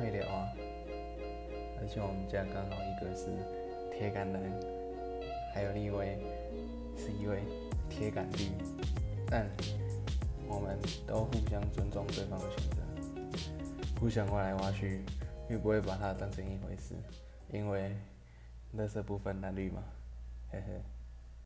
会聊啊。而且我们家刚好一个是铁杆男，还有另一位是一位铁杆弟，但我们都互相尊重对方的选择，互相挖来挖去，又不会把它当成一回事，因为乐色不分男女嘛。